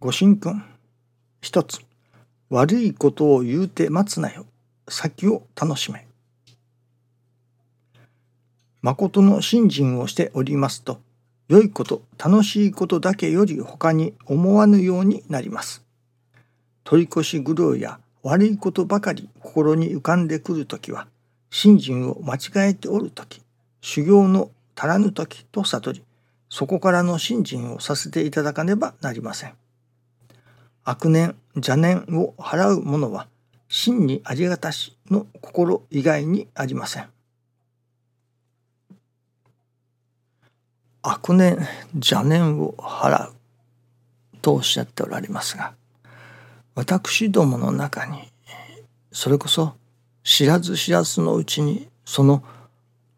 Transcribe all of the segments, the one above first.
ご神君。一つ悪いことを言うて待つなよ。先を楽しめ。誠の信心をしておりますと良いこと楽しいことだけより他に思わぬようになります。取り越し苦労や悪いことばかり心に浮かんでくるときは信心を間違えておるとき修行の足らぬときと悟りそこからの信心をさせていただかねばなりません。悪念邪念を払う者は真にありがたしの心以外にありません。悪念邪念を払うとおっしゃっておられますが私どもの中にそれこそ知らず知らずのうちにその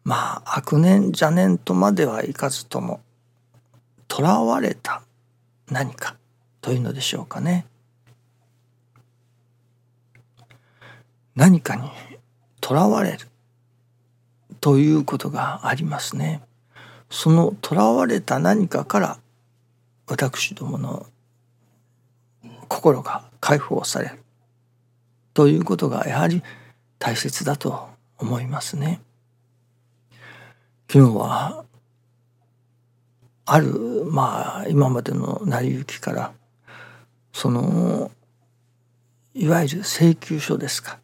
まあ悪念邪念とまではいかずとも囚われた何かというのでしょうかね。何かにとらわれるということがありますね。そのとらわれた何かから私どもの心が解放されるということがやはり大切だと思いますね。昨日はあるまあ今までの成り行きからそのいわゆる請求書ですか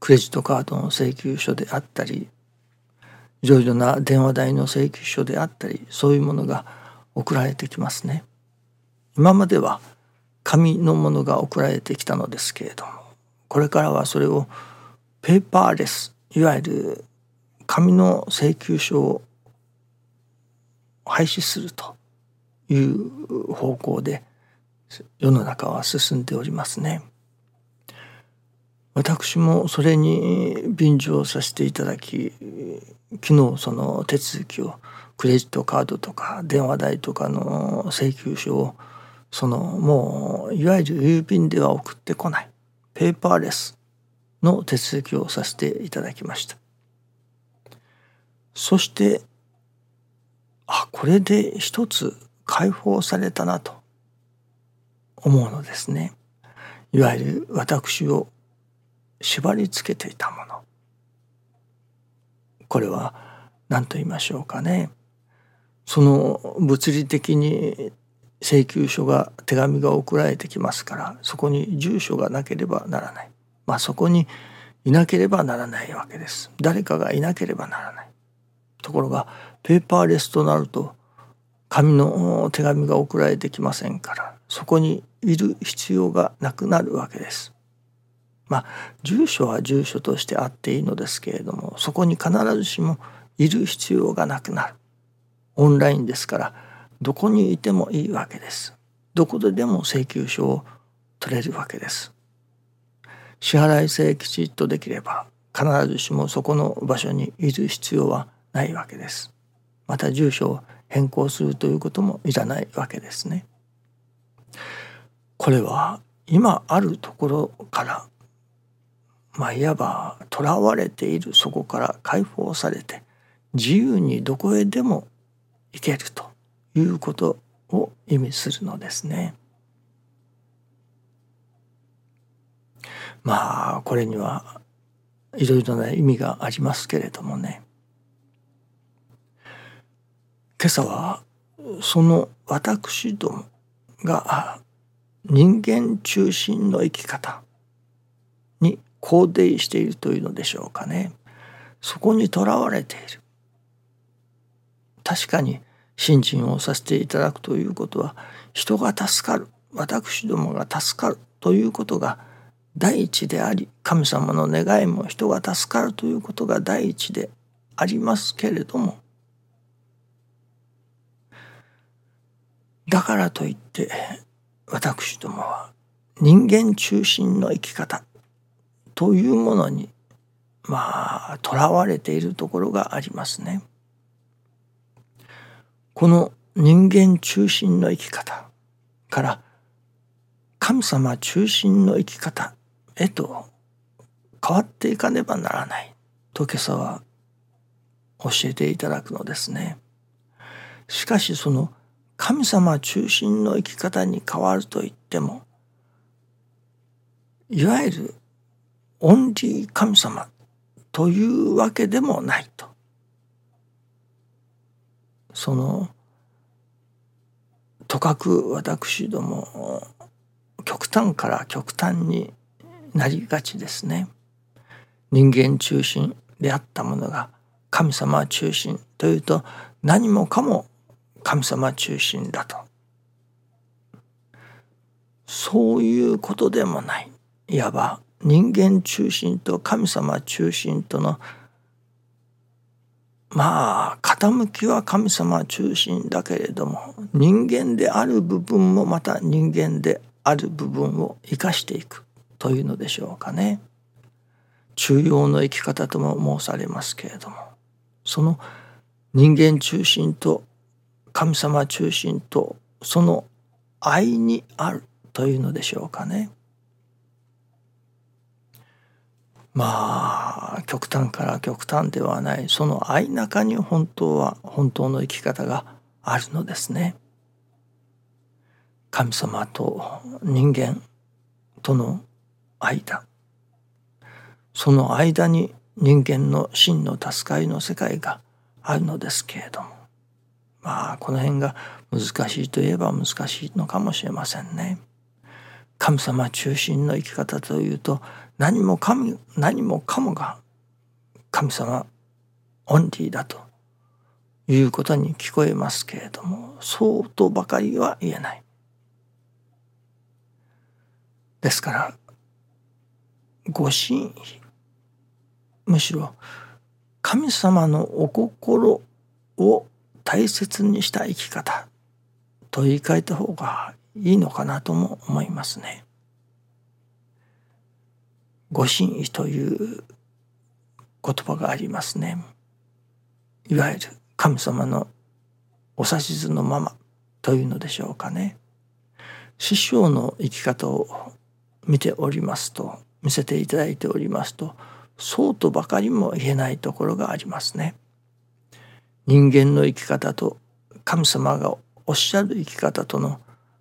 クレジットカードの請求書であったりいろいろな電話代の請求書であったりそういうものが送られてきますね。今までは紙のものが送られてきたのですけれどもこれからはそれをペーパーレスいわゆる紙の請求書を廃止するという方向で世の中は進んでおりますね。私もそれに便乗させていただき昨日その手続きをクレジットカードとか電話代とかの請求書をそのもういわゆる郵便では送ってこないペーパーレスの手続きをさせていただきましたそしてあこれで一つ解放されたなと思うのですね。いわゆる私を縛り付けていたもの。これは何と言いましょうかね。その物理的に請求書が手紙が送られてきますからそこに住所がなければならない。まあそこにいなければならないわけです。誰かがいなければならない。ところがペーパーレスとなると紙の手紙が送られてきませんからそこにいる必要がなくなるわけです。まあ住所は住所としてあっていいのですけれどもそこに必ずしもいる必要がなくなる。オンラインですからどこにいてもいいわけです。どこででも請求書を取れるわけです。支払いさえきちっとできれば必ずしもそこの場所にいる必要はないわけです。また住所を変更するということもいらないわけですね。これは今あるところからまあいわば囚われているそこから解放されて自由にどこへでも行けるということを意味するのですね。まあこれにはいろいろな意味がありますけれどもね今朝はその私どもが人間中心の生き方に肯定しているというのでしょうかね。そこにとらわれている。確かに信心をさせていただくということは人が助かる私どもが助かるということが第一であり神様の願いも人が助かるということが第一でありますけれどもだからといって私どもは人間中心の生き方というものにまあとらわれているところがありますね。この人間中心の生き方から神様中心の生き方へと変わっていかねばならないと今朝は教えていただくのですね。しかしその神様中心の生き方に変わると言ってもいわゆるオンリー神様というわけでもないと。そのとかく私ども極端から極端になりがちですね。人間中心であったものが神様中心というと何もかも神様中心だとそういうことでもないいわば人間中心と神様中心とのまあ傾きは神様中心だけれども人間である部分もまた人間である部分を生かしていくというのでしょうかね。中庸の生き方とも申されますけれどもその人間中心と神様中心とその愛にあるというのでしょうかね。まあ極端から極端ではないその愛中に本当は本当の生き方があるのですね。神様と人間との間その間に人間の真の助かりの世界があるのですけれどもまあこの辺が難しいといえば難しいのかもしれませんね。神様中心の生き方というと何も神何もかもが神様オンリーだということに聞こえますけれどもそうとばかりは言えない。ですからご神意むしろ神様のお心を大切にした生き方と言い換えた方がいいのかなとも思いますね。ご神意という言葉がありますね。いわゆる神様のお指図のままというのでしょうかね。師匠の生き方を見ておりますと見せていただいておりますとそうとばかりも言えないところがありますね。人間の生き方と神様がおっしゃる生き方との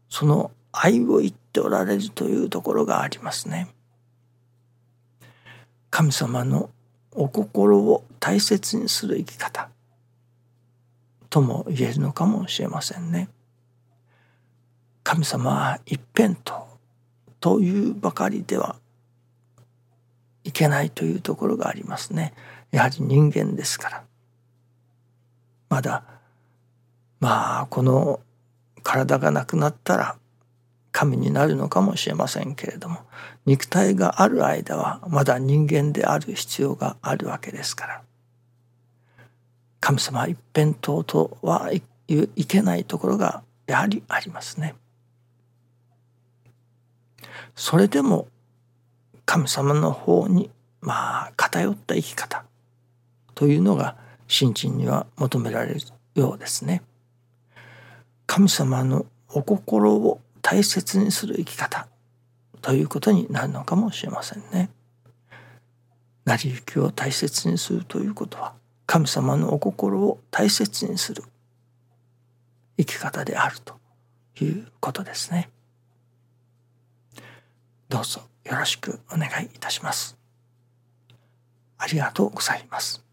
その愛を言っておられるというところがありますね。神様のお心を大切にする生き方とも言えるのかもしれませんね。神様は一辺とというばかりではいけないというところがありますね。やはり人間ですから。まだまあこの体がなくなったら神になるのかもしれませんけれども肉体がある間はまだ人間である必要があるわけですから神様一辺倒とはいいけないところがやはりありますね。それでも神様の方にまあ偏った生き方というのが信心には求められるようですね。神様のお心を大切にする生き方ということになるのかもしれませんね。成り行きを大切にするということは神様のお心を大切にする生き方であるということですね。どうぞよろしくお願いいたします。ありがとうございます。